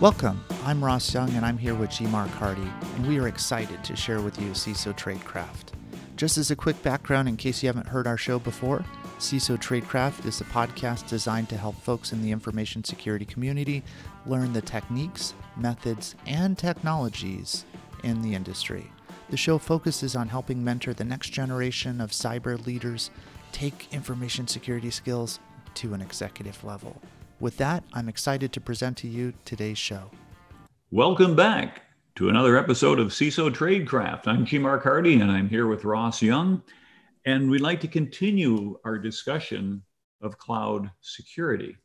Welcome. I'm Ross Young, and I'm here with G. Mark Hardy, and we are excited to share with you CISO Tradecraft. Just as a quick background, in case you haven't heard our show before, CISO Tradecraft is a podcast designed to help folks in the information security community learn the techniques, methods, and technologies in the industry. The show focuses on helping mentor the next generation of cyber leaders take information security skills to an executive level. With that, I'm excited to present to you today's show. Welcome back to another episode of CISO Tradecraft. I'm. Mark Hardy, and I'm here with Ross Young. And we'd like to continue our discussion of cloud security.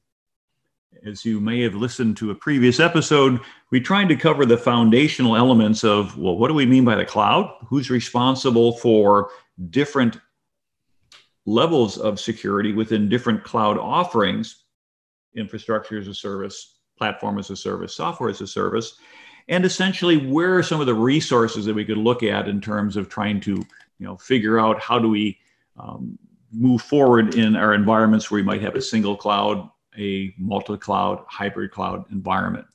As you may have listened to a previous episode, we tried to cover the foundational elements of well, what do we mean by the cloud? Who's responsible for different levels of security within different cloud offerings? Infrastructure as a service, platform as a service, software as a service, and essentially where are some of the resources that we could look at in terms of trying to you know figure out how do we um, move forward in our environments where we might have a single cloud, a multi-cloud, hybrid cloud environment.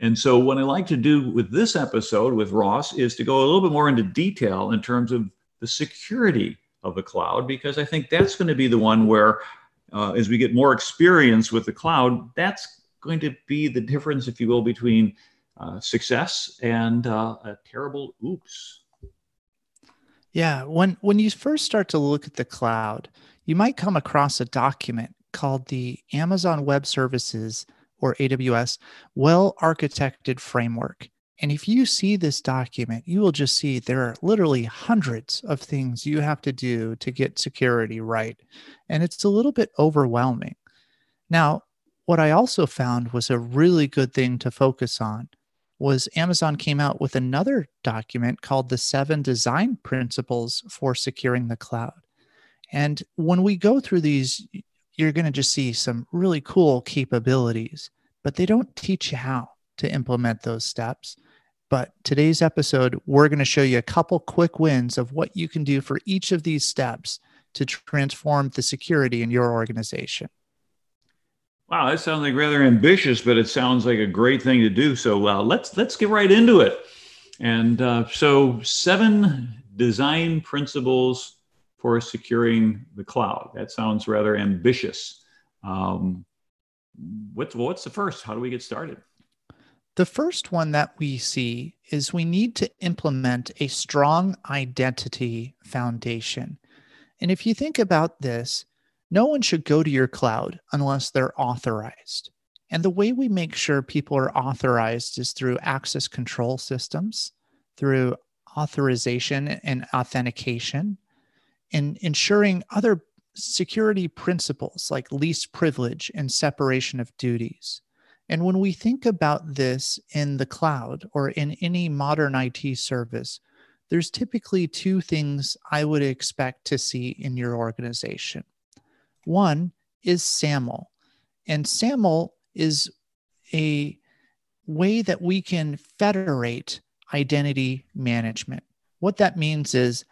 And so what I like to do with this episode with Ross is to go a little bit more into detail in terms of the security of the cloud, because I think that's going to be the one where uh, as we get more experience with the cloud, that's going to be the difference, if you will, between uh, success and uh, a terrible oops. Yeah, when when you first start to look at the cloud, you might come across a document called the Amazon Web Services or AWS Well Architected Framework. And if you see this document, you will just see there are literally hundreds of things you have to do to get security right. And it's a little bit overwhelming. Now, what I also found was a really good thing to focus on was Amazon came out with another document called the seven design principles for securing the cloud. And when we go through these, you're going to just see some really cool capabilities, but they don't teach you how to implement those steps. But today's episode, we're going to show you a couple quick wins of what you can do for each of these steps to transform the security in your organization. Wow, that sounds like rather ambitious, but it sounds like a great thing to do. So uh, let's let's get right into it. And uh, so, seven design principles for securing the cloud. That sounds rather ambitious. Um, what's what's the first? How do we get started? The first one that we see is we need to implement a strong identity foundation. And if you think about this, no one should go to your cloud unless they're authorized. And the way we make sure people are authorized is through access control systems, through authorization and authentication, and ensuring other security principles like least privilege and separation of duties. And when we think about this in the cloud or in any modern IT service, there's typically two things I would expect to see in your organization. One is SAML, and SAML is a way that we can federate identity management. What that means is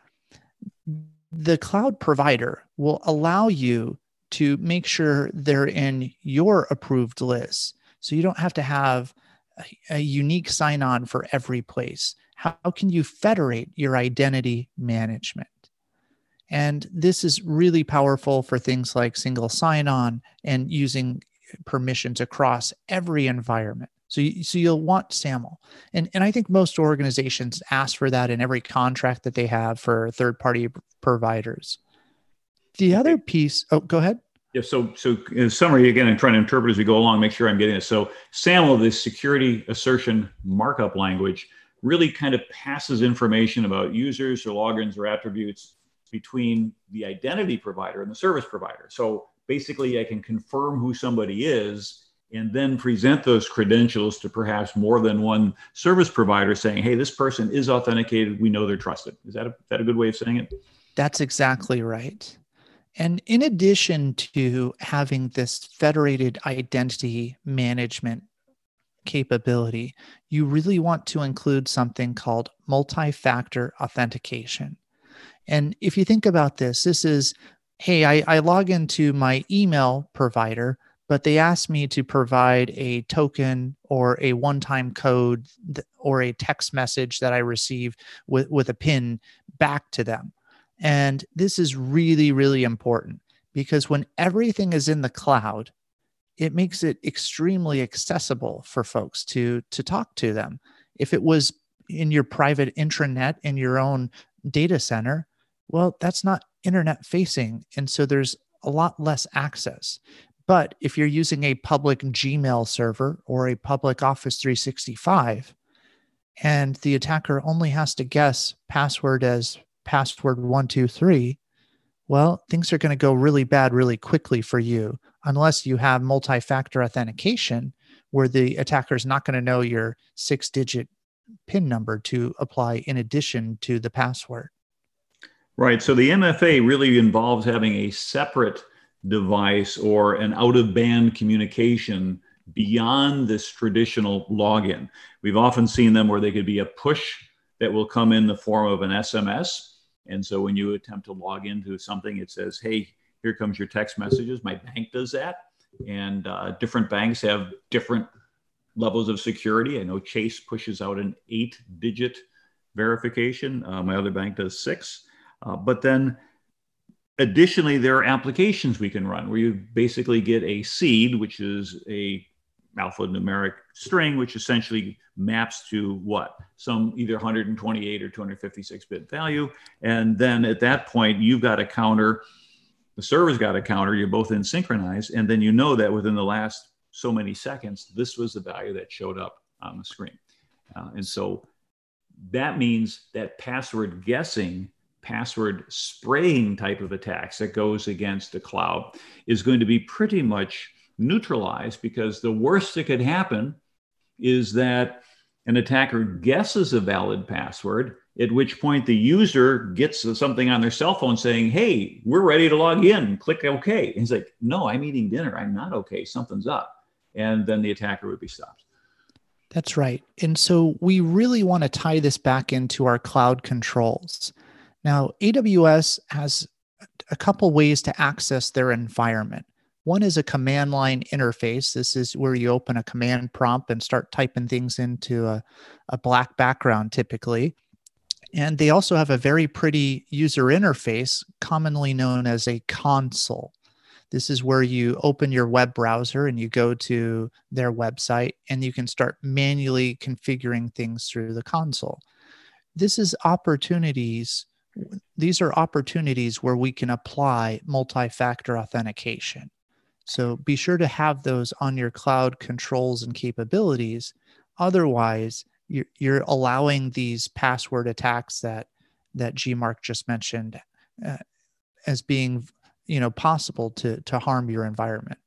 the cloud provider will allow you to make sure they're in your approved list. So you don't have to have a, a unique sign on for every place. How, can you federate your identity management? And this is really powerful for things like single sign on and using permissions across every environment. So, you, so you'll want SAML. And, and I think most organizations ask for that in every contract that they have for third party providers. The other piece, oh, go ahead. Yeah, so so in summary, again, I'm trying to interpret as we go along, make sure I'm getting it. So SAML, this security assertion markup language, really kind of passes information about users or logins or attributes between the identity provider and the service provider. So basically, I can confirm who somebody is and then present those credentials to perhaps more than one service provider saying, hey, this person is authenticated. We know they're trusted. Is that a, that a good way of saying it? That's exactly right. And in addition to having this federated identity management capability, you really want to include something called multi factor authentication. And if you think about this, this is hey, I, I log into my email provider, but they ask me to provide a token or a one time code or a text message that I receive with, with a PIN back to them. And this is really, really important because when everything is in the cloud, it makes it extremely accessible for folks to to talk to them. If it was in your private intranet in your own data center, well, that's not internet facing. And so there's a lot less access. But if you're using a public Gmail server or a public Office 365, and the attacker only has to guess password as password 123, well, things are going to go really bad really quickly for you unless you have multi factor authentication where the attacker is not going to know your six digit PIN number to apply in addition to the password. Right. So the MFA really involves having a separate device or an out of band communication beyond this traditional login. We've often seen them where they could be a push that will come in the form of an SMS. And so when you attempt to log into something, it says, hey, here comes your text messages. My bank does that. And uh, different banks have different levels of security. I know Chase pushes out an eight digit verification. Uh, my other bank does six. Uh, but then additionally, there are applications we can run where you basically get a seed, which is a alphanumeric string, which essentially maps to what? Some either 128 or 256 bit value. And then at that point, you've got a counter, the server's got a counter, you're both in synchronized. And then you know that within the last so many seconds, this was the value that showed up on the screen. Uh, and so that means that password guessing password spraying type of attacks that goes against the cloud is going to be pretty much neutralized because the worst that could happen is that an attacker guesses a valid password, at which point the user gets something on their cell phone saying, Hey, we're ready to log in. Click OK. And he's like, No, I'm eating dinner. I'm not OK. Something's up. And then the attacker would be stopped. That's right. And so we really want to tie this back into our cloud controls. Now, AWS has a couple ways to access their environment. One is a command line interface. This is where you open a command prompt and start typing things into a, a black background typically. And they also have a very pretty user interface, commonly known as a console. This is where you open your web browser and you go to their website and you can start manually configuring things through the console. This is opportunities these are opportunities where we can apply multi-factor authentication. So be sure to have those on your cloud controls and capabilities. Otherwise, you're, you're allowing these password attacks that that GMark just mentioned uh, as being, you know, possible to to harm your environment.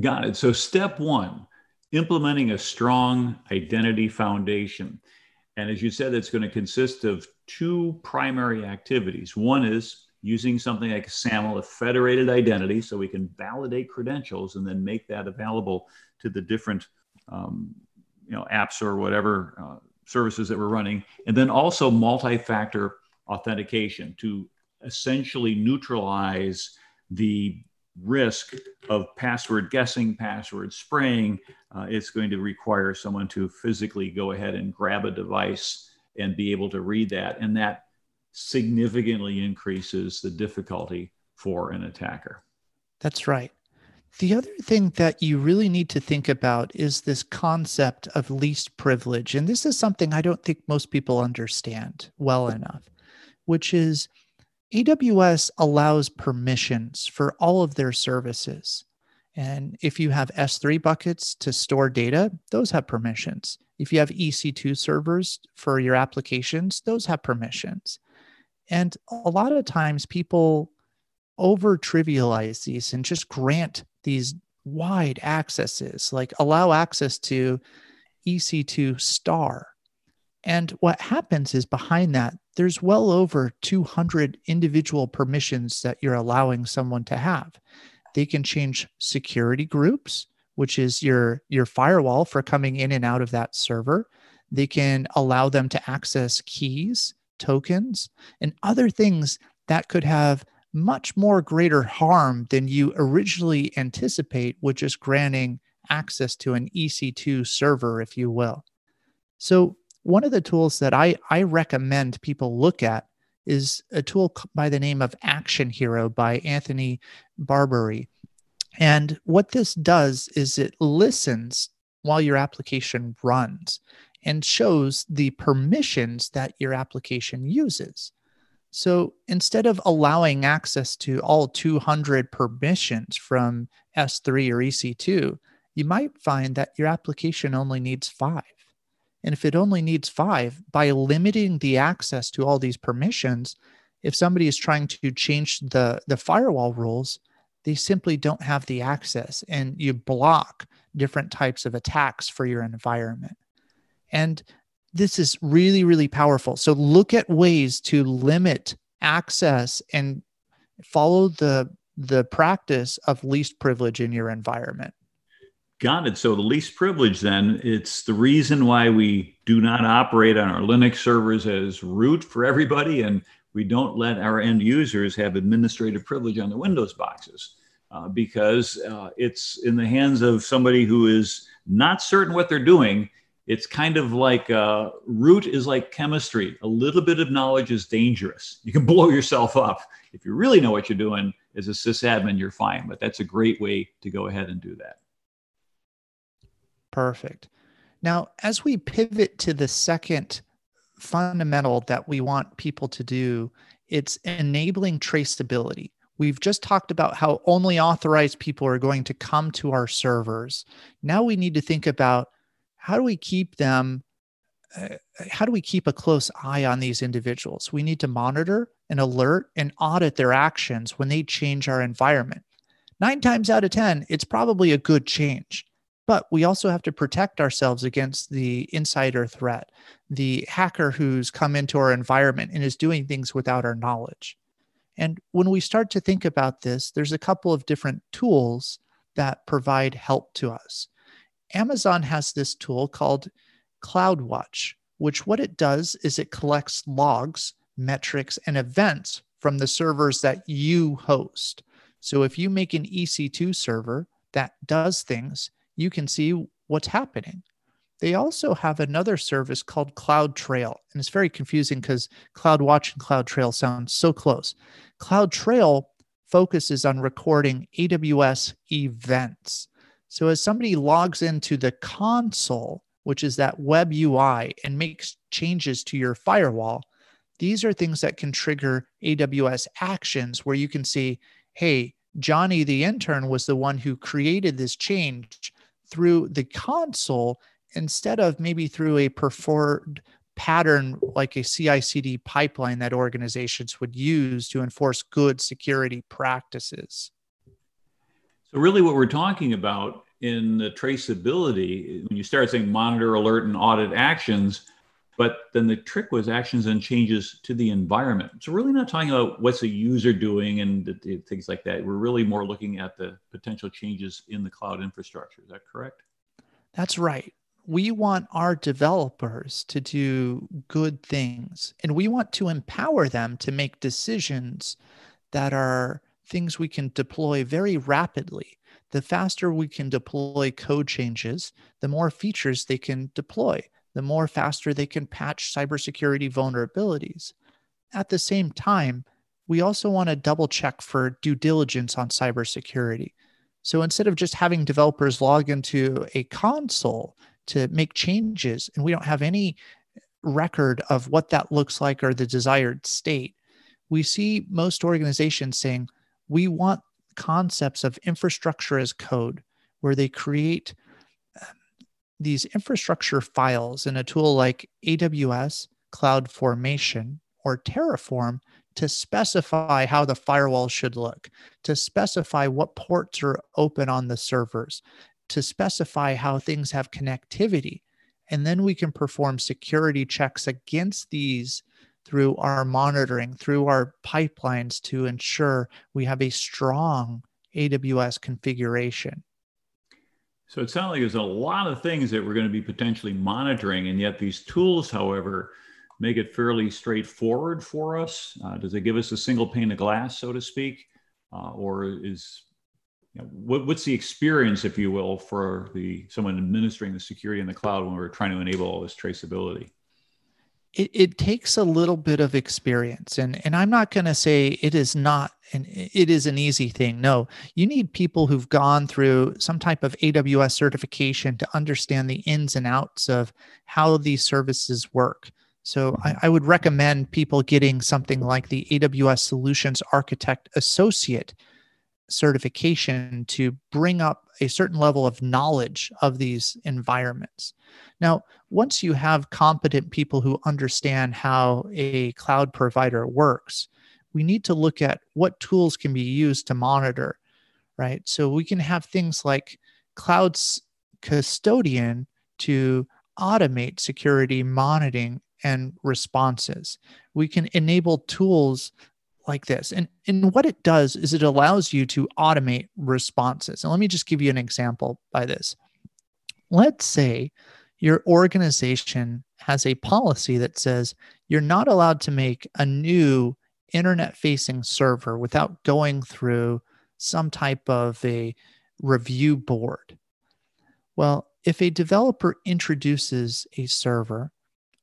Got it. So step one, implementing a strong identity foundation. And as you said, it's going to consist of two primary activities. One is using something like SAML, a federated identity, so we can validate credentials and then make that available to the different um, you know, apps or whatever uh, services that we're running. And then also multi-factor authentication to essentially neutralize the risk of password guessing, password spraying. Uh, it's going to require someone to physically go ahead and grab a device and be able to read that. And that significantly increases the difficulty for an attacker. That's right. The other thing that you really need to think about is this concept of least privilege. And this is something I don't think most people understand well enough, which is AWS allows permissions for all of their services. And if you have S3 buckets to store data, those have permissions. If you have EC2 servers for your applications, those have permissions. And a lot of times people over trivialize these and just grant these wide accesses, like allow access to EC2 star. And what happens is behind that, there's well over 200 individual permissions that you're allowing someone to have. They can change security groups which is your your firewall for coming in and out of that server. They can allow them to access keys, tokens, and other things that could have much more greater harm than you originally anticipate with just granting access to an EC2 server, if you will. So, one of the tools that I, I recommend people look at is a tool by the name of Action Hero by Anthony Barbary. And what this does is it listens while your application runs and shows the permissions that your application uses. So instead of allowing access to all 200 permissions from S3 or EC2, you might find that your application only needs five. And if it only needs five, by limiting the access to all these permissions, if somebody is trying to change the, the firewall rules, they simply don't have the access and you block different types of attacks for your environment. And this is really, really powerful. So look at ways to limit access and follow the the practice of least privilege in your environment. Got it. So the least privilege, then, it's the reason why we do not operate on our Linux servers as root for everybody, and we don't let our end users have administrative privilege on the Windows boxes uh, because uh, it's in the hands of somebody who is not certain what they're doing it's kind of like uh, root is like chemistry. A little bit of knowledge is dangerous. You can blow yourself up. If you really know what you're doing as a sysadmin, you're fine. But that's a great way to go ahead and do that. Perfect. Now, as we pivot to the second fundamental that we want people to do, it's enabling traceability. We've just talked about how only authorized people are going to come to our servers. Now we need to think about how do we keep them uh, how do we keep a close eye on these individuals? We need to monitor and alert and audit their actions when they change our environment. Nine times out of ten it's probably a good change but we also have to protect ourselves against the insider threat the hacker who's come into our environment and is doing things without our knowledge. And when we start to think about this there's a couple of different tools that provide help to us Amazon has this tool called CloudWatch, which what it does is it collects logs, metrics, and events from the servers that you host. So if you make an EC2 server that does things, you can see what's happening. They also have another service called CloudTrail, and it's very confusing because CloudWatch and CloudTrail sound so close. CloudTrail focuses on recording AWS events. So as somebody logs into the console, which is that web UI, and makes changes to your firewall, these are things that can trigger AWS actions where you can see, hey, Johnny the intern was the one who created this change through the console instead of maybe through a preferred pattern like a CI CD pipeline that organizations would use to enforce good security practices. So, really, what we're talking about in the traceability, when you start saying monitor, alert, and audit actions, but then the trick was actions and changes to the environment. So, really not talking about what's the user doing and things like that. We're really more looking at the potential changes in the cloud infrastructure. Is that correct? That's right. We want our developers to do good things, and we want to empower them to make decisions that are things we can deploy very rapidly. The faster we can deploy code changes, the more features they can deploy, the more faster they can patch cybersecurity vulnerabilities. At the same time, we also want to double check for due diligence on cybersecurity. So instead of just having developers log into a console to make changes and we don't have any record of what that looks like or the desired state, we see most organizations saying, we want concepts of infrastructure as code, where they create um, these infrastructure files in a tool like AWS, Cloud Formation, or Terraform to specify how the firewall should look, to specify what ports are open on the servers, to specify how things have connectivity. And then we can perform security checks against these through our monitoring, through our pipelines to ensure we have a strong AWS configuration. So it sounds like there's a lot of things that we're going to be potentially monitoring, and yet these tools, however, make it fairly straightforward for us? Uh, does it give us a single pane of glass, so to speak? Uh, or is you know, what, what's the experience, if you will, for the someone administering the security in the cloud when we're trying to enable all this traceability? It, it takes a little bit of experience, and and I'm not going to say it is not and it is an easy thing. No, you need people who've gone through some type of AWS certification to understand the ins and outs of how these services work. So mm-hmm. I, I, would recommend people getting something like the AWS Solutions Architect Associate certification to bring up a certain level of knowledge of these environments. Now, once you have competent people who understand how a cloud provider works, we need to look at what tools can be used to monitor, right? So we can have things like Cloud's custodian to automate security monitoring and responses. We can enable tools like this. And, and what it does is it allows you to automate responses. And let me just give you an example by this. Let's say your organization has a policy that says you're not allowed to make a new internet facing server without going through some type of a review board. Well, if a developer introduces a server,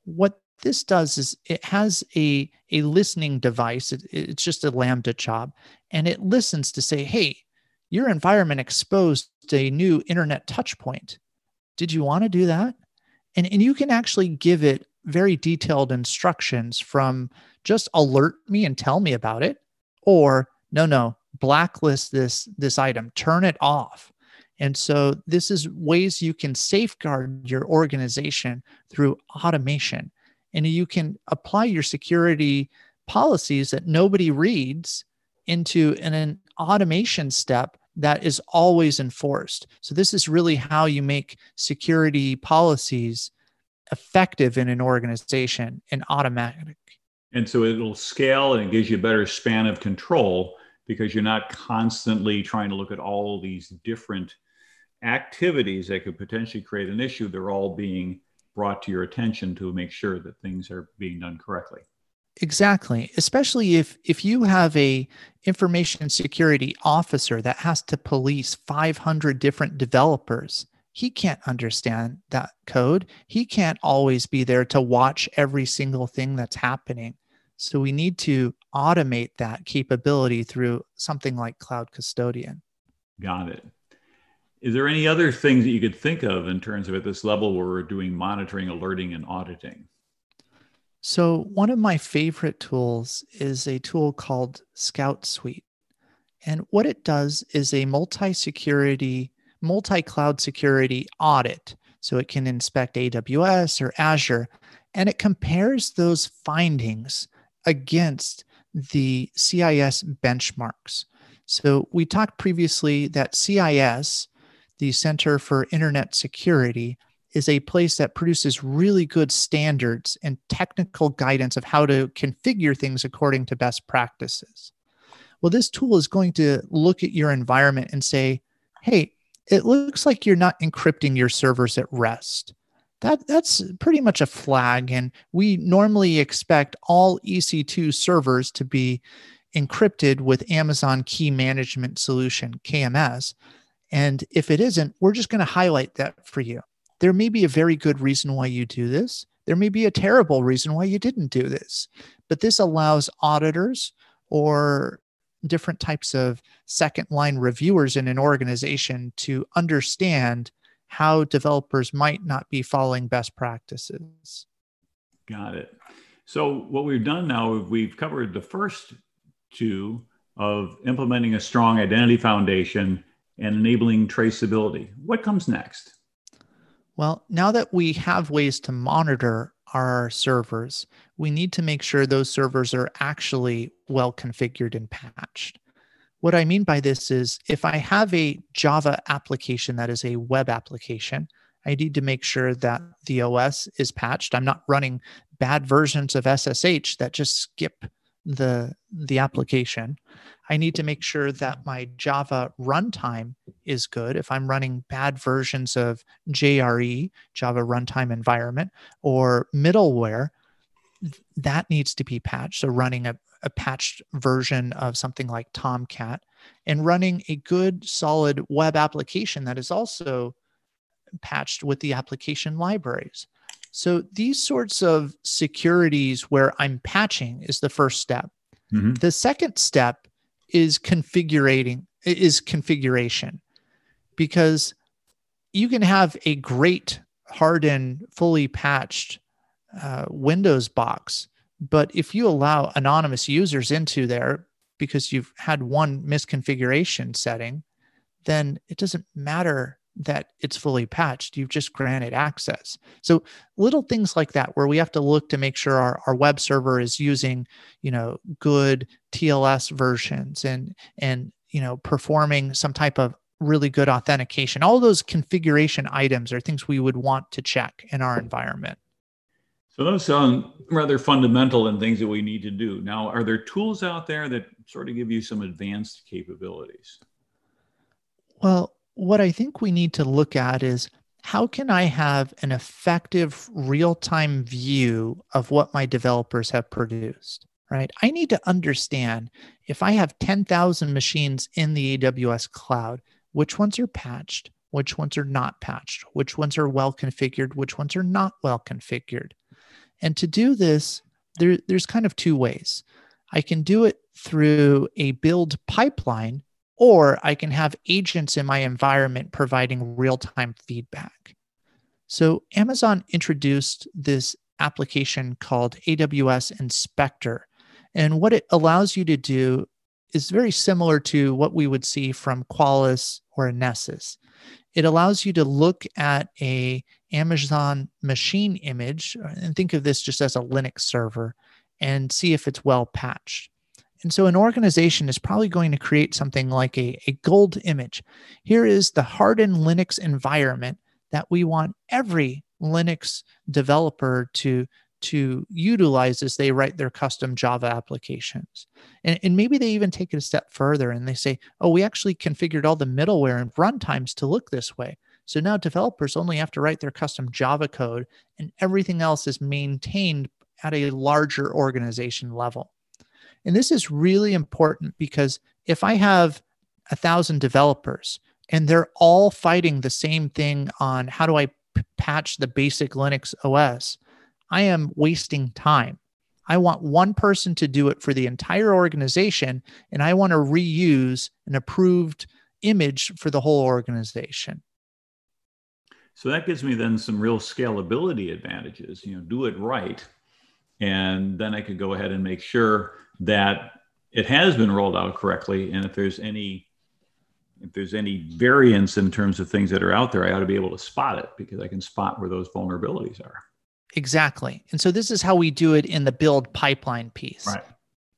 what this does is it has a, a listening device. It, it's just a Lambda job, and it listens to say, hey, your environment exposed a new internet touch point. Did you want to do that? And, and you can actually give it very detailed instructions from just alert me and tell me about it or no no blacklist this this item turn it off and so this is ways you can safeguard your organization through automation and you can apply your security policies that nobody reads into an, an automation step that is always enforced. So this is really how you make security policies effective in an organization and automatic. And so it'll scale and it gives you a better span of control because you're not constantly trying to look at all these different activities that could potentially create an issue. They're all being brought to your attention to make sure that things are being done correctly. Exactly. Especially if if you have a information security officer that has to police 500 different developers he can't understand that code. He can't always be there to watch every single thing that's happening. So we need to automate that capability through something like cloud custodian. Got it is there any other things that you could think of in terms of at this level where we're doing monitoring, alerting, and auditing? So, one of my favorite tools is a tool called Scout Suite. And what it does is a multi security, multi cloud security audit. So, it can inspect AWS or Azure, and it compares those findings against the CIS benchmarks. So, we talked previously that CIS the Center for Internet Security, is a place that produces really good standards and technical guidance of how to configure things according to best practices. Well, this tool is going to look at your environment and say, hey, it looks like you're not encrypting your servers at rest. That, that's pretty much a flag. And we normally expect all EC2 servers to be encrypted with Amazon Key Management Solution, KMS. And if it isn't, we're just going to highlight that for you. There may be a very good reason why you do this. There may be a terrible reason why you didn't do this. But this allows auditors or different types of second line reviewers in an organization to understand how developers might not be following best practices. Got it. So, what we've done now, we've covered the first two of implementing a strong identity foundation and enabling traceability. What comes next? Well, now that we have ways to monitor our servers, we need to make sure those servers are actually well configured and patched. What I mean by this is if I have a Java application that is a web application, I need to make sure that the OS is patched. I'm not running bad versions of SSH that just skip the the application. I need to make sure that my Java runtime is good. If I'm running bad versions of JRE, Java Runtime Environment, or middleware, that needs to be patched. So running a, a patched version of something like Tomcat and running a good solid web application that is also patched with the application libraries. So these sorts of securities where I'm patching is the first step. Mm-hmm. The second step is configuring is configuration because you can have a great hardened fully patched uh, Windows box, but if you allow anonymous users into there because you've had one misconfiguration setting, then it doesn't matter that it's fully patched. You've just granted access. So little things like that where we have to look to make sure our, our web server is using, you know, good TLS versions and and you know performing some type of really good authentication. All those configuration items are things we would want to check in our environment. So those sound rather fundamental and things that we need to do. Now, are there tools out there that sort of give you some advanced capabilities? Well, what I think we need to look at is how can I have an effective real time view of what my developers have produced? Right. I need to understand if I have 10,000 machines in the AWS cloud, which ones are patched, which ones are not patched, which ones are well configured, which ones are not well configured. And to do this, there, there's kind of two ways. I can do it through a build pipeline, or I can have agents in my environment providing real time feedback. So, Amazon introduced this application called AWS Inspector. And what it allows you to do is very similar to what we would see from Qualys or Nessus. It allows you to look at a Amazon machine image and think of this just as a Linux server and see if it's well patched. And so an organization is probably going to create something like a, a gold image. Here is the hardened Linux environment that we want every Linux developer to, to utilize as they write their custom Java applications. And, and maybe they even take it a step further and they say, oh, we actually configured all the middleware and runtimes to look this way. So now developers only have to write their custom Java code and everything else is maintained at a larger organization level. And this is really important because if I have a thousand developers and they're all fighting the same thing on how do I p- patch the basic Linux OS, I am wasting time. I want one person to do it for the entire organization, and I want to reuse an approved image for the whole organization. So that gives me then some real scalability advantages. You know, do it right, and then I could go ahead and make sure that it has been rolled out correctly. And if there's any if there's any variance in terms of things that are out there, I ought to be able to spot it because I can spot where those vulnerabilities are. Exactly. And so this is how we do it in the build pipeline piece. Right.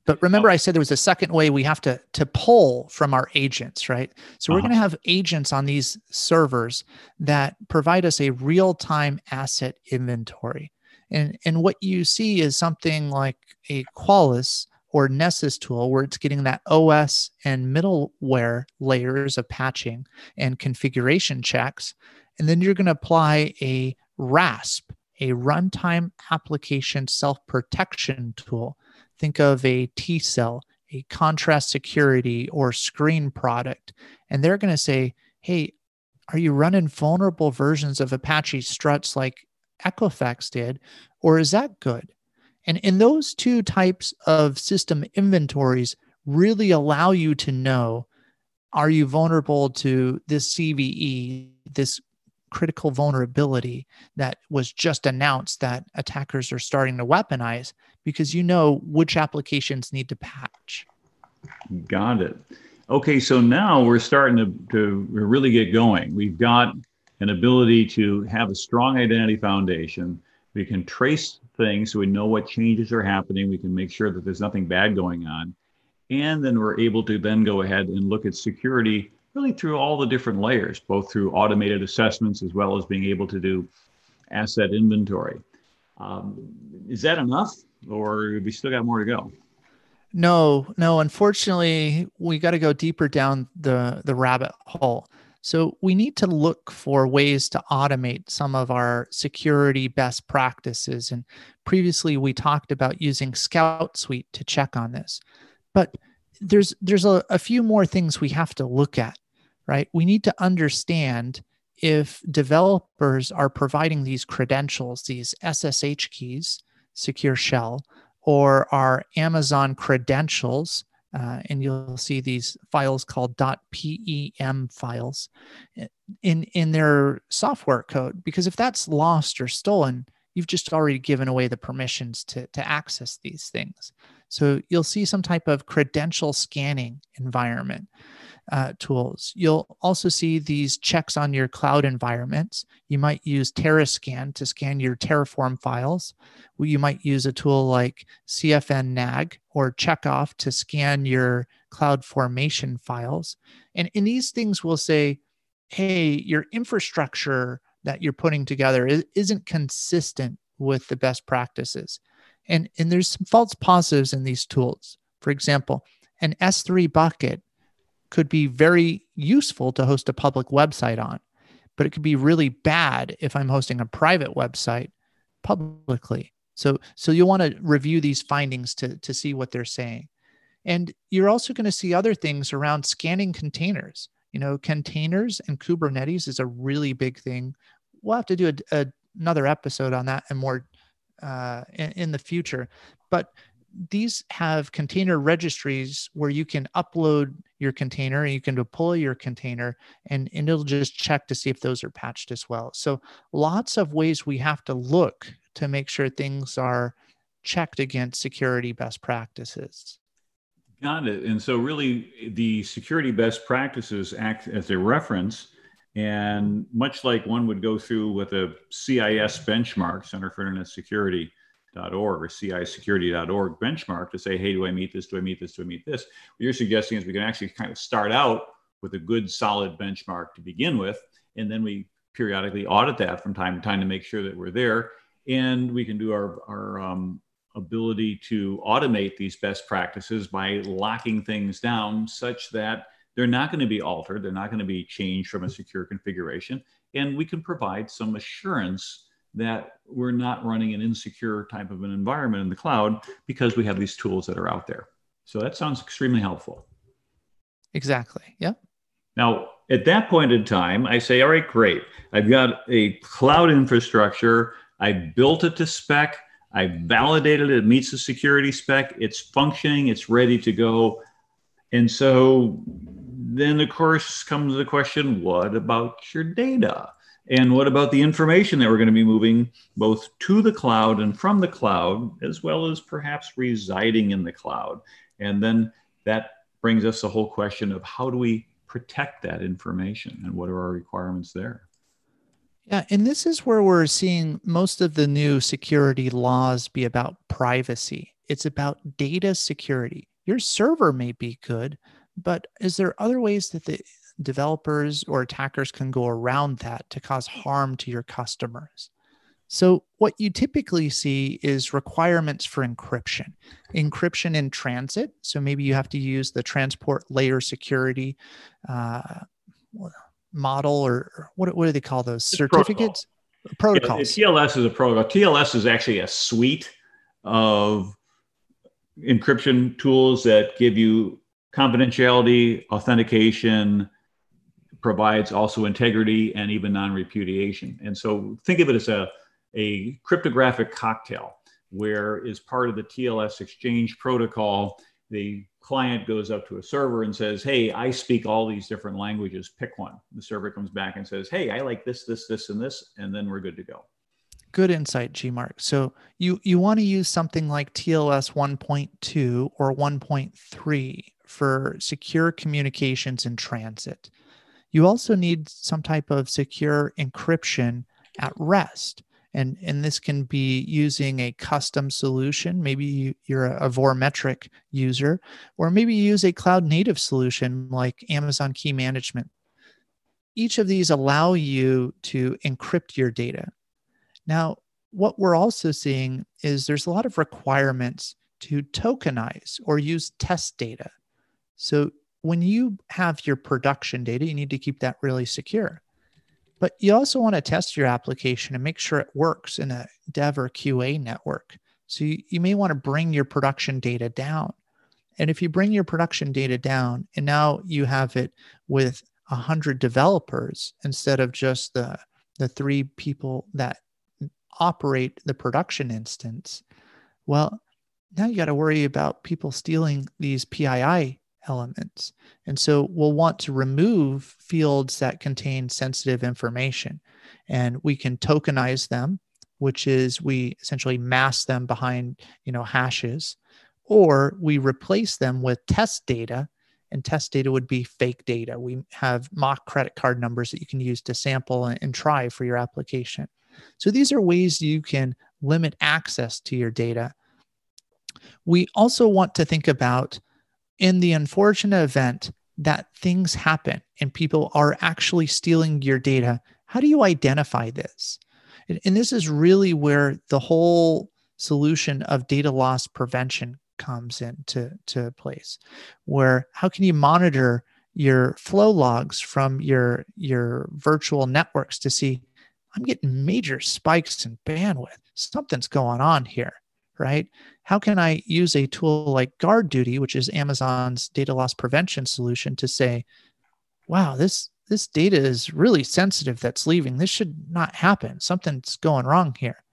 But remember, I said there was a second way we have to to pull from our agents, right? So we're uh-huh. going to have agents on these servers that provide us a real time asset inventory, and and what you see is something like a Qualys or Nessus tool where it's getting that OS and middleware layers of patching and configuration checks. And then you're going to apply a RASP, a runtime application self protection tool. Think of a T cell, a contrast security or Sqreen product. And they're going to say, hey, are you running vulnerable versions of Apache struts like Equifax did? Or is that good? And in those two types of system inventories really allow you to know are you vulnerable to this CVE, this critical vulnerability that was just announced that attackers are starting to weaponize because you know which applications need to patch. Got it. Okay, so now we're starting to, to really get going. We've got an ability to have a strong identity foundation. We can trace things so we know what changes are happening. We can make sure that there's nothing bad going on. And then we're able to then go ahead and look at security really through all the different layers, both through automated assessments as well as being able to do asset inventory. Um, is that enough, or have we still got more to go? No, no. Unfortunately, we got to go deeper down the the rabbit hole. So we need to look for ways to automate some of our security best practices. And previously we talked about using Scout Suite to check on this. But there's there's a, a few more things we have to look at, right? We need to understand if developers are providing these credentials, these SSH keys, secure shell, or our Amazon credentials, uh, and you'll see these files called .pem files in in their software code. Because if that's lost or stolen, you've just already given away the permissions to to access these things. So you'll see some type of credential scanning environment uh, tools. You'll also see these checks on your cloud environments. You might use Terrascan to scan your Terraform files. You might use a tool like CFN-NAG or Checkov to scan your cloud formation files. And in these things we'll say, hey, your infrastructure that you're putting together isn't consistent with the best practices. And, and there's some false positives in these tools. For example, an S3 bucket could be very useful to host a public website on, but it could be really bad if I'm hosting a private website publicly. So, so you'll want to review these findings to, to see what they're saying. And you're also going to see other things around scanning containers. You know, containers and Kubernetes is a really big thing. We'll have to do a, a, another episode on that and more uh, in, in the future. But these have container registries where you can upload your container and you can deploy your container and, and it'll just check to see if those are patched as well. So lots of ways we have to look to make sure things are checked against security best practices. Got it. And so really the security best practices act as a reference and much like one would go through with a CIS benchmark, Center for Internet Security, or cisecurity.org benchmark to say, hey, do I meet this? Do I meet this? Do I meet this? What you're suggesting is we can actually kind of start out with a good solid benchmark to begin with, and then we periodically audit that from time to time to make sure that we're there. And we can do our, our um, ability to automate these best practices by locking things down such that they're not going to be altered, they're not going to be changed from a secure configuration. And we can provide some assurance that we're not running an insecure type of an environment in the cloud because we have these tools that are out there. So that sounds extremely helpful. Exactly. Yeah. Now, at that point in time, I say, all right, great. I've got a cloud infrastructure. I built it to spec. I validated it meets the security spec. It's functioning. It's ready to go. And so then, of course, comes the question what about your data? And what about the information that we're going to be moving both to the cloud and from the cloud, as well as perhaps residing in the cloud? And then that brings us the whole question of how do we protect that information and what are our requirements there? Yeah, and this is where we're seeing most of the new security laws be about privacy. It's about data security. Your server may be good, but is there other ways that the developers or attackers can go around that to cause harm to your customers. So, what you typically see is requirements for encryption, encryption in transit. So, maybe you have to use the transport layer security uh, model, or what, what do they call those? Certificates? Protocols. Yeah, TLS is a protocol. TLS is actually a suite of encryption tools that give you confidentiality, authentication, provides also integrity and even non-repudiation. And so think of it as a, a cryptographic cocktail where as part of the TLS exchange protocol, the client goes up to a server and says, Hey, I speak all these different languages, pick one. The server comes back and says, Hey, I like this, this, this, and this, and then we're good to go. Good insight, GMark. So you, you want to use something like TLS 1.2 or 1.3 for secure communications in transit. You also need some type of secure encryption at rest. And, and this can be using a custom solution. Maybe you're a Vormetric user, or maybe you use a cloud native solution like Amazon Key Management. Each of these allow you to encrypt your data. Now, what we're also seeing is there's a lot of requirements to tokenize or use test data. So when you have your production data, you need to keep that really secure. But you also want to test your application and make sure it works in a dev or QA network. So you, you may want to bring your production data down. And if you bring your production data down and now you have it with 100 developers instead of just the, the three people that operate the production instance, well, now you got to worry about people stealing these PII elements. And so we'll want to remove fields that contain sensitive information. And we can tokenize them, which is we essentially mask them behind, you know, hashes, or we replace them with test data. And test data would be fake data. We have mock credit card numbers that you can use to sample and, and try for your application. So these are ways you can limit access to your data. We also want to think about in the unfortunate event that things happen and people are actually stealing your data, how do you identify this? And, this is really where the whole solution of data loss prevention comes into to place where how can you monitor your flow logs from your your virtual networks to see i'm getting major spikes in bandwidth something's going on here right? How can I use a tool like GuardDuty, which is Amazon's data loss prevention solution, to say, wow, this this data is really sensitive that's leaving. This should not happen. Something's going wrong here.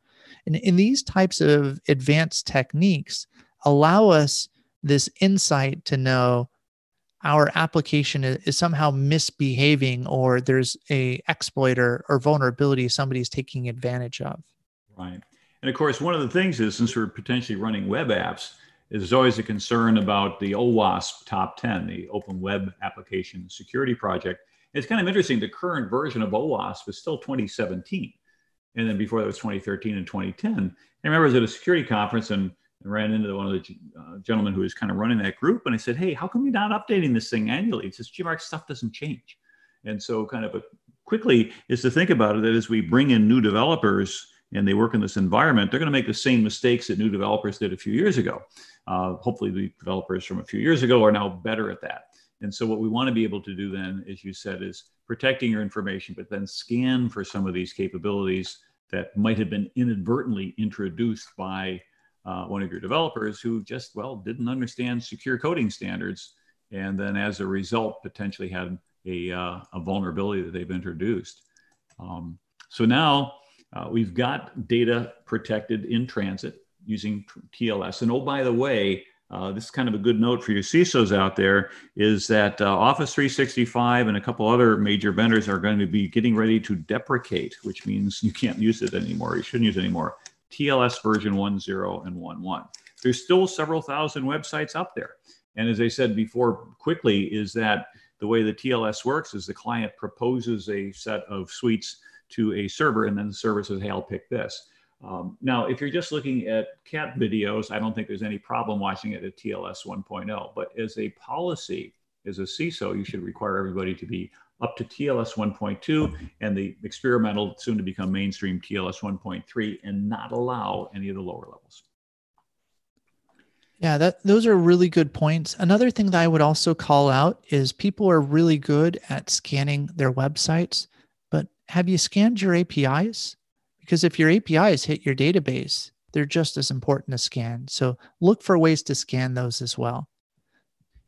And in these types of advanced techniques allow us this insight to know our application is somehow misbehaving or there's a exploiter or vulnerability somebody's taking advantage of. Right. And of course, one of the things is since we're potentially running web apps, there's always a concern about the OWASP top 10, the Open Web Application Security Project. It's kind of interesting. The current version of OWASP is still 2017. And then before that was 2013 and 2010. I remember I was at a security conference and ran into one of the uh, gentlemen who was kind of running that group. And I said, Hey, how come you're not updating this thing annually? He says, GMARC stuff doesn't change. And so, kind of a, quickly, is to think about it that as we bring in new developers, and they work in this environment, they're going to make the same mistakes that new developers did a few years ago. Uh, hopefully, the developers from a few years ago are now better at that. And so, what we want to be able to do then, as you said, is protecting your information, but then scan for some of these capabilities that might have been inadvertently introduced by uh, one of your developers who just, well, didn't understand secure coding standards. And then, as a result, potentially had a, uh, a vulnerability that they've introduced. Um, so now, uh, we've got data protected in transit using TLS. And oh, by the way, uh, this is kind of a good note for your CISOs out there is that uh, Office 365 and a couple other major vendors are going to be getting ready to deprecate, which means you can't use it anymore. You shouldn't use it anymore. TLS version 1.0 and 1.1. There's still several thousand websites up there. And as I said before, quickly, is that the way the TLS works is the client proposes a set of suites to a server, and then the server says, hey, I'll pick this. Um, now, if you're just looking at cat videos, I don't think there's any problem watching it at TLS 1.0. But as a policy, as a CISO, you should require everybody to be up to TLS 1.2 and the experimental, soon to become mainstream TLS 1.3, and not allow any of the lower levels. Yeah, that those are really good points. Another thing that I would also call out is people are really good at scanning their websites have you scanned your APIs? Because if your APIs hit your database, they're just as important to scan. So look for ways to scan those as well.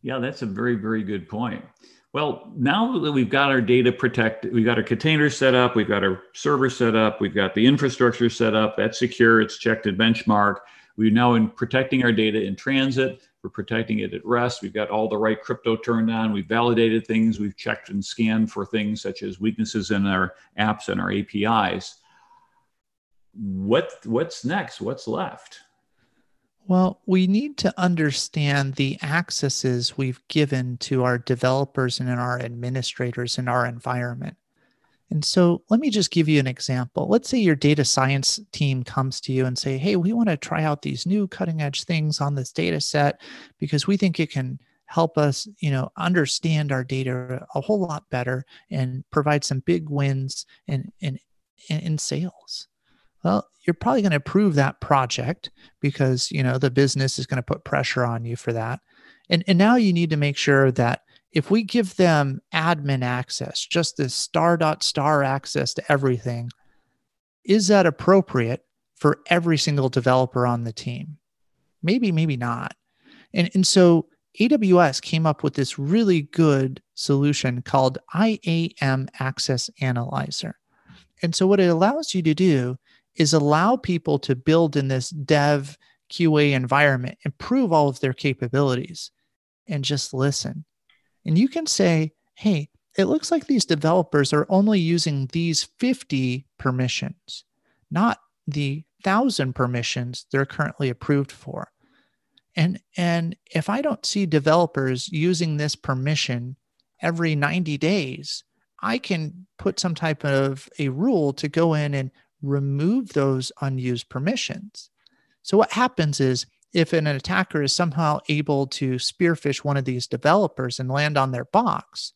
Yeah, that's a very, very good point. Well, now that we've got our data protected, we've got our containers set up, we've got our server set up, we've got the infrastructure set up, that's secure, it's checked and benchmark. We're now in protecting our data in transit. We're protecting it at rest. We've got all the right crypto turned on. We've validated things. We've checked and scanned for things such as weaknesses in our apps and our APIs. What, what's next? What's left? Well, we need to understand the accesses we've given to our developers and our administrators in our environment. And so let me just give you an example. Let's say your data science team comes to you and say, "Hey, we want to try out these new cutting edge things on this data set because we think it can help us, you know, understand our data a whole lot better and provide some big wins in in in sales." Well, you're probably going to approve that project because, you know, the business is going to put pressure on you for that. And and now you need to make sure that if we give them admin access, just this star dot star access to everything, is that appropriate for every single developer on the team? Maybe, maybe not. And, and so AWS came up with this really good solution called IAM Access Analyzer. And so, what it allows you to do is allow people to build in this dev QA environment, improve all of their capabilities, and just listen. And you can say, hey, it looks like these developers are only using these 50 permissions, not the thousand permissions they're currently approved for. And, and if I don't see developers using this permission every 90 days, I can put some type of a rule to go in and remove those unused permissions. So what happens is if an attacker is somehow able to spearphish one of these developers and land on their box,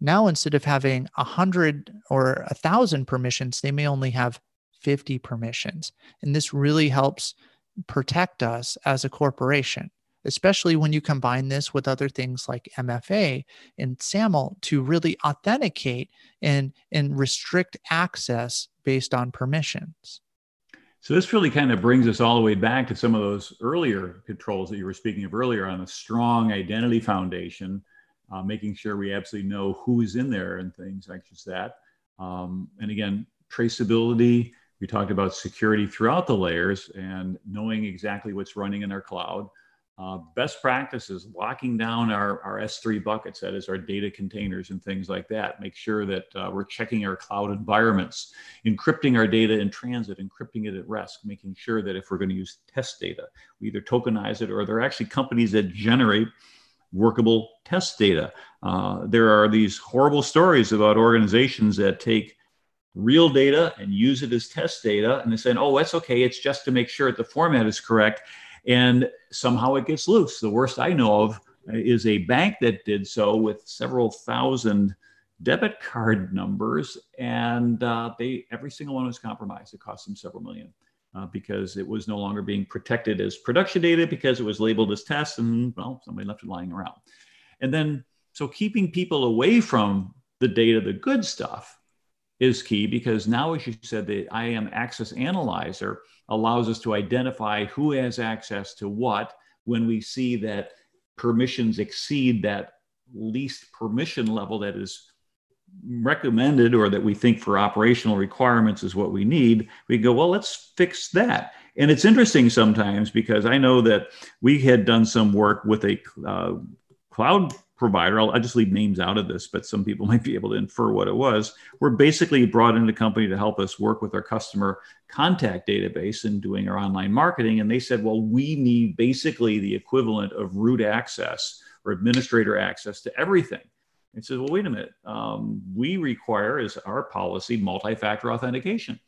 now instead of having a hundred or a thousand permissions, they may only have 50 permissions. And this really helps protect us as a corporation especially when you combine this with other things like MFA and SAML to really authenticate and, and restrict access based on permissions. So this really kind of brings us all the way back to some of those earlier controls that you were speaking of earlier on a strong identity foundation, uh, making sure we absolutely know who is in there and things like just that. Um, and again, traceability. We talked about security throughout the layers and knowing exactly what's running in our cloud. Uh, best practices, locking down our, our S3 buckets, that is our data containers and things like that. Make sure that uh, we're checking our cloud environments, encrypting our data in transit, encrypting it at rest, making sure that if we're going to use test data, we either tokenize it or there are actually companies that generate workable test data. Uh, there are these horrible stories about organizations that take real data and use it as test data and they say, oh, that's okay, it's just to make sure that the format is correct and somehow it gets loose. The worst I know of is a bank that did so with several thousand debit card numbers, and uh, they every single one was compromised. It cost them several million. Uh, because it was no longer being protected as production data because it was labeled as test and well somebody left it lying around and then so keeping people away from the data the good stuff is key because now as you said the iam access analyzer allows us to identify who has access to what when we see that permissions exceed that least permission level that is recommended or that we think for operational requirements is what we need we go well let's fix that. And it's interesting sometimes because i know that we had done some work with a uh, cloud provider, I'll, I'll, just leave names out of this, but some people might be able to infer what it was. We're basically brought into the company to help us work with our customer contact database and doing our online marketing. And they said, well, we need basically the equivalent of root access or administrator access to everything. And says, well, wait a minute. Um, we require, as our policy, multi-factor authentication.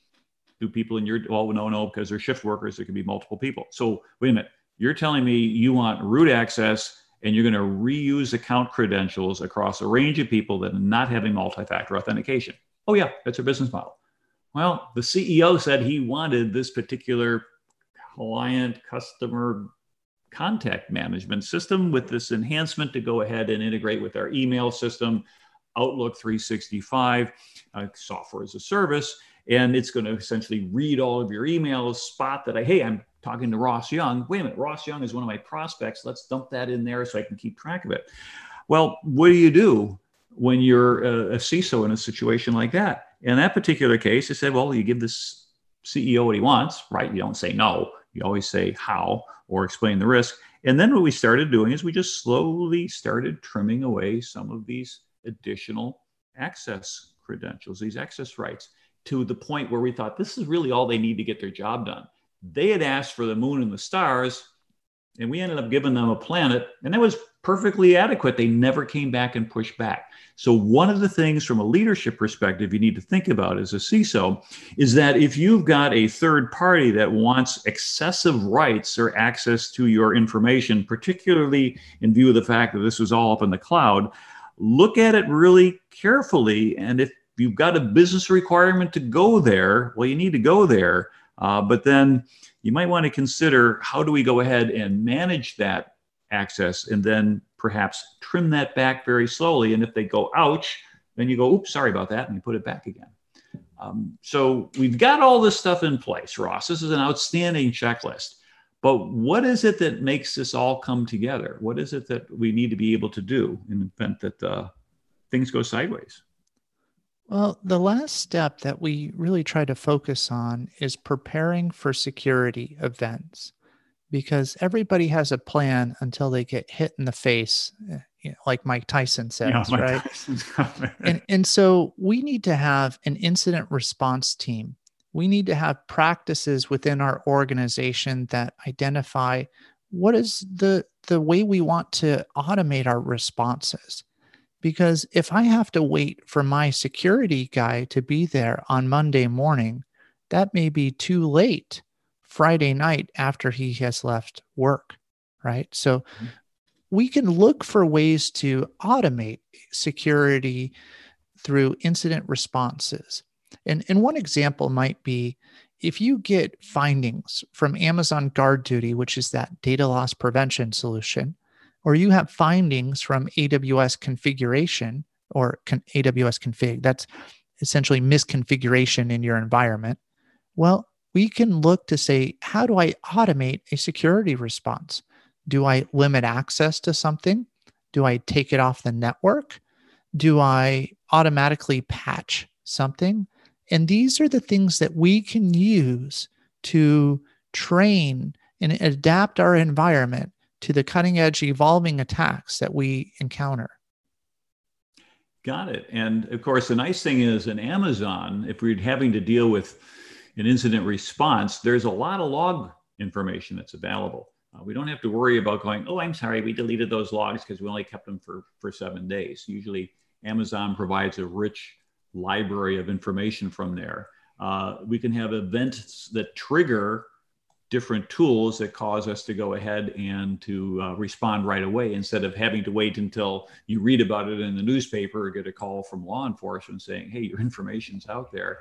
Do people in your well, no, no, because they're shift workers, there could be multiple people. So wait a minute. You're telling me you want root access and you're going to reuse account credentials across a range of people that are not having multi-factor authentication. Oh yeah, that's our business model. Well, the CEO said he wanted this particular client customer contact management system with this enhancement to go ahead and integrate with our email system, Outlook 365, uh, software as a service. And it's going to essentially read all of your emails, spot that I, hey, I'm talking to Ross Young. Wait a minute, Ross Young is one of my prospects. Let's dump that in there so I can keep track of it. Well, what do you do when you're a, a CISO in a situation like that? In that particular case, I said, well, you give this CEO what he wants, right? You don't say no. You always say how or explain the risk. And then what we started doing is we just slowly started trimming away some of these additional access credentials, these access rights, to the point where we thought this is really all they need to get their job done. They had asked for the moon and the stars, and we ended up giving them a planet, and that was perfectly adequate. They never came back and pushed back. So, one of the things from a leadership perspective you need to think about as a CISO is that if you've got a third party that wants excessive rights or access to your information, particularly in view of the fact that this was all up in the cloud, look at it really carefully. And if you've got a business requirement to go there, well, you need to go there. Uh, but then you might want to consider how do we go ahead and manage that access and then perhaps trim that back very slowly. And if they go, ouch, then you go, oops, sorry about that, and you put it back again. Um, so we've got all this stuff in place, Ross. This is an outstanding checklist. But what is it that makes this all come together? What is it that we need to be able to do in the event that uh, things go sideways? Well, the last step that we really try to focus on is preparing for security events because everybody has a plan until they get hit in the face, eh, you know, like Mike Tyson says, yeah, Mike right? Tyson's and, and so we need to have an incident response team. We need to have practices within our organization that identify what is the the way we want to automate our responses because if I have to wait for my security guy to be there on Monday morning, that may be too late Friday night after he has left work, right? So mm-hmm. we can look for ways to automate security through incident responses. And, and one example might be if you get findings from Amazon GuardDuty, which is that data loss prevention solution, or you have findings from AWS configuration or con- AWS config, that's essentially misconfiguration in your environment. Well, we can look to say, how do I automate a security response? Do I limit access to something? Do I take it off the network? Do I automatically patch something? And these are the things that we can use to train and adapt our environment to the cutting edge evolving attacks that we encounter. Got it. And of course, the nice thing is in Amazon, if we're having to deal with an incident response, there's a lot of log information that's available. Uh, we don't have to worry about going, oh, I'm sorry, we deleted those logs because we only kept them for, for seven days. Usually, Amazon provides a rich library of information from there. Uh, we can have events that trigger different tools that cause us to go ahead and to uh, respond right away instead of having to wait until you read about it in the newspaper or get a call from law enforcement saying, hey, your information's out there.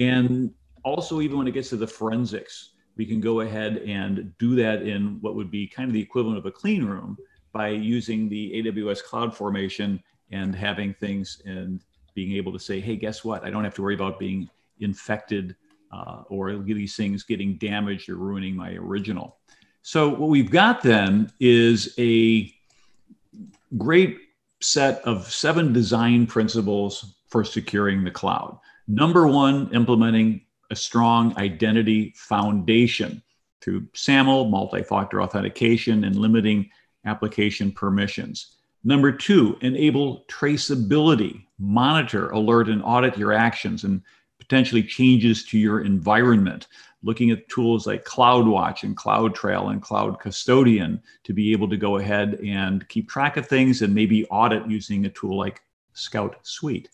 And also, even when it gets to the forensics, we can go ahead and do that in what would be kind of the equivalent of a clean room by using the AWS CloudFormation and having things and being able to say, hey, guess what? I don't have to worry about being infected uh, or these things getting damaged or ruining my original. So what we've got then is a great set of seven design principles for securing the cloud. Number one, implementing a strong identity foundation through SAML, multi-factor authentication, and limiting application permissions. Number two, enable traceability, monitor, alert, and audit your actions and potentially changes to your environment. Looking at tools like CloudWatch and CloudTrail and Cloud Custodian to be able to go ahead and keep track of things and maybe audit using a tool like Scout Suite.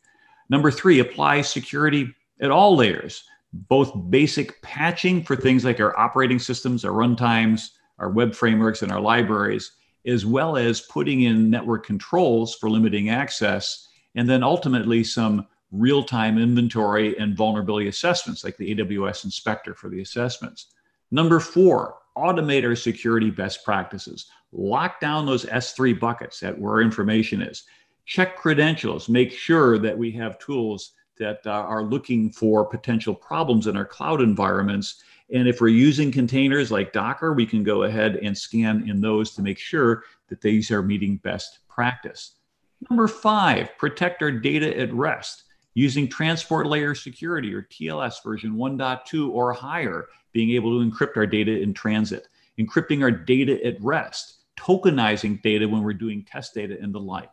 Number three, apply security at all layers, both basic patching for things like our operating systems, our runtimes, our web frameworks, and our libraries, as well as putting in network controls for limiting access, and then ultimately some real time inventory and vulnerability assessments, like the AWS inspector for the assessments. Number four, automate our security best practices. Lock down those S3 buckets that where information is. Check credentials, make sure that we have tools that uh, are looking for potential problems in our cloud environments. And if we're using containers like Docker, we can go ahead and scan in those to make sure that these are meeting best practice. Number five, protect our data at rest using transport layer security or TLS version 1.2 or higher, being able to encrypt our data in transit, encrypting our data at rest, tokenizing data when we're doing test data and the like.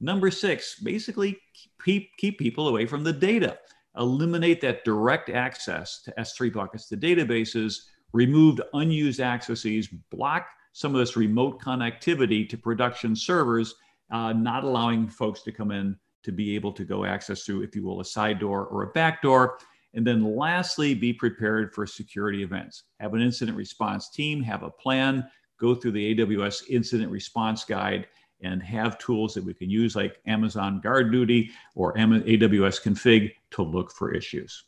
Number six, basically keep, keep people away from the data. Eliminate that direct access to S3 buckets to databases, remove unused accesses, block some of this remote connectivity to production servers, uh, not allowing folks to come in to be able to go access through, if you will, a side door or a back door. And then lastly, be prepared for security events. Have an incident response team, have a plan, go through the AWS incident response guide, and have tools that we can use like Amazon GuardDuty or AWS Config to look for issues.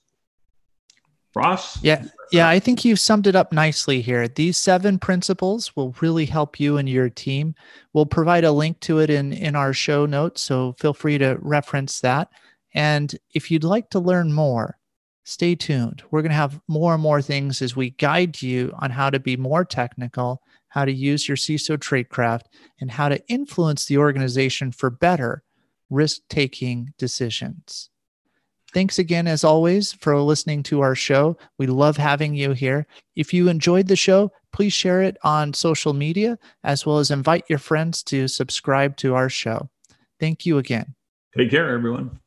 Ross? Yeah. Yeah, I think you've summed it up nicely here. These seven principles will really help you and your team. We'll provide a link to it in, in our show notes, so feel free to reference that. And if you'd like to learn more, stay tuned. We're going to have more and more things as we guide you on how to be more technical, how to use your CISO tradecraft, and how to influence the organization for better risk taking decisions. Thanks again, as always, for listening to our show. We love having you here. If you enjoyed the show, please share it on social media as well as invite your friends to subscribe to our show. Thank you again. Take care, everyone.